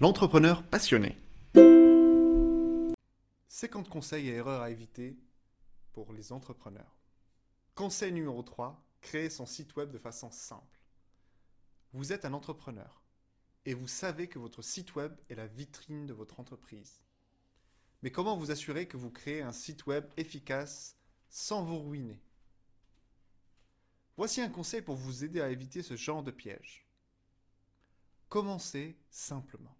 L'entrepreneur passionné. 50 conseils et erreurs à éviter pour les entrepreneurs. Conseil numéro 3, créer son site web de façon simple. Vous êtes un entrepreneur et vous savez que votre site web est la vitrine de votre entreprise. Mais comment vous assurer que vous créez un site web efficace sans vous ruiner? Voici un conseil pour vous aider à éviter ce genre de piège. Commencez simplement.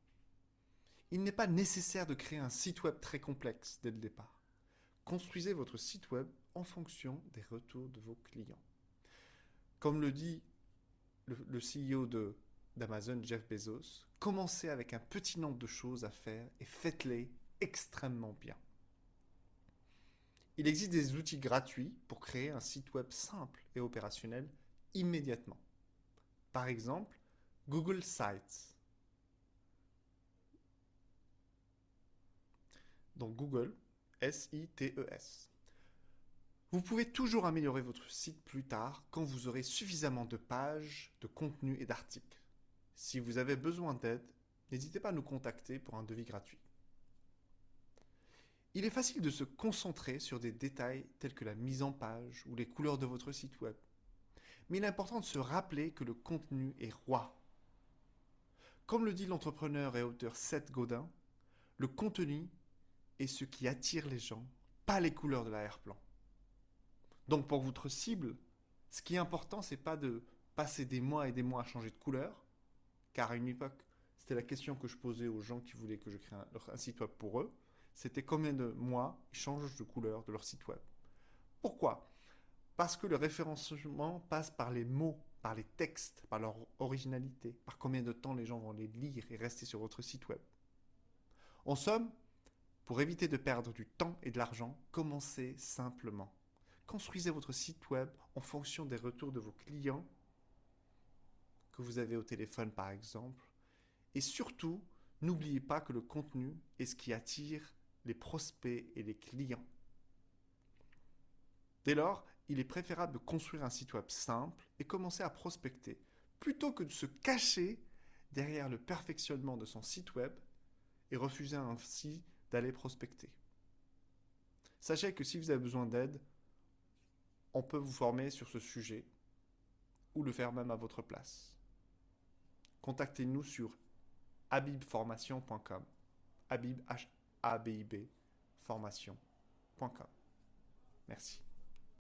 Il n'est pas nécessaire de créer un site web très complexe dès le départ. Construisez votre site web en fonction des retours de vos clients. Comme le dit le, CEO d'Amazon, Jeff Bezos, commencez avec un petit nombre de choses à faire et faites-les extrêmement bien. Il existe des outils gratuits pour créer un site web simple et opérationnel immédiatement. Par exemple, Google Sites. Donc Google, S-I-T-E-S. Vous pouvez toujours améliorer votre site plus tard quand vous aurez suffisamment de pages, de contenus et d'articles. Si vous avez besoin d'aide, n'hésitez pas à nous contacter pour un devis gratuit. Il est facile de se concentrer sur des détails tels que la mise en page ou les couleurs de votre site web. Mais il est important de se rappeler que le contenu est roi. Comme le dit l'entrepreneur et auteur Seth Godin, le contenu est ce qui attire les gens, pas les couleurs de l'arrière-plan. Donc pour votre cible, ce qui est important, c'est pas de passer des mois et des mois à changer de couleur, car à une époque, c'était la question que je posais aux gens qui voulaient que je crée un, un site web pour eux c'était combien de mois ils changent de couleur de leur site web. Pourquoi? Parce que le référencement passe par les mots, par les textes, par leur originalité, par combien de temps les gens vont les lire et rester sur votre site web. En somme, pour éviter de perdre du temps et de l'argent, commencez simplement. Construisez votre site web en fonction des retours de vos clients que vous avez au téléphone par exemple. Et surtout, n'oubliez pas que le contenu est ce qui attire les prospects et les clients. Dès lors, il est préférable de construire un site web simple et commencer à prospecter, plutôt que de se cacher derrière le perfectionnement de son site web et refuser ainsi d'aller prospecter. Sachez que si vous avez besoin d'aide, on peut vous former sur ce sujet ou le faire même à votre place. Contactez-nous sur habibformation.com. Habib. Merci.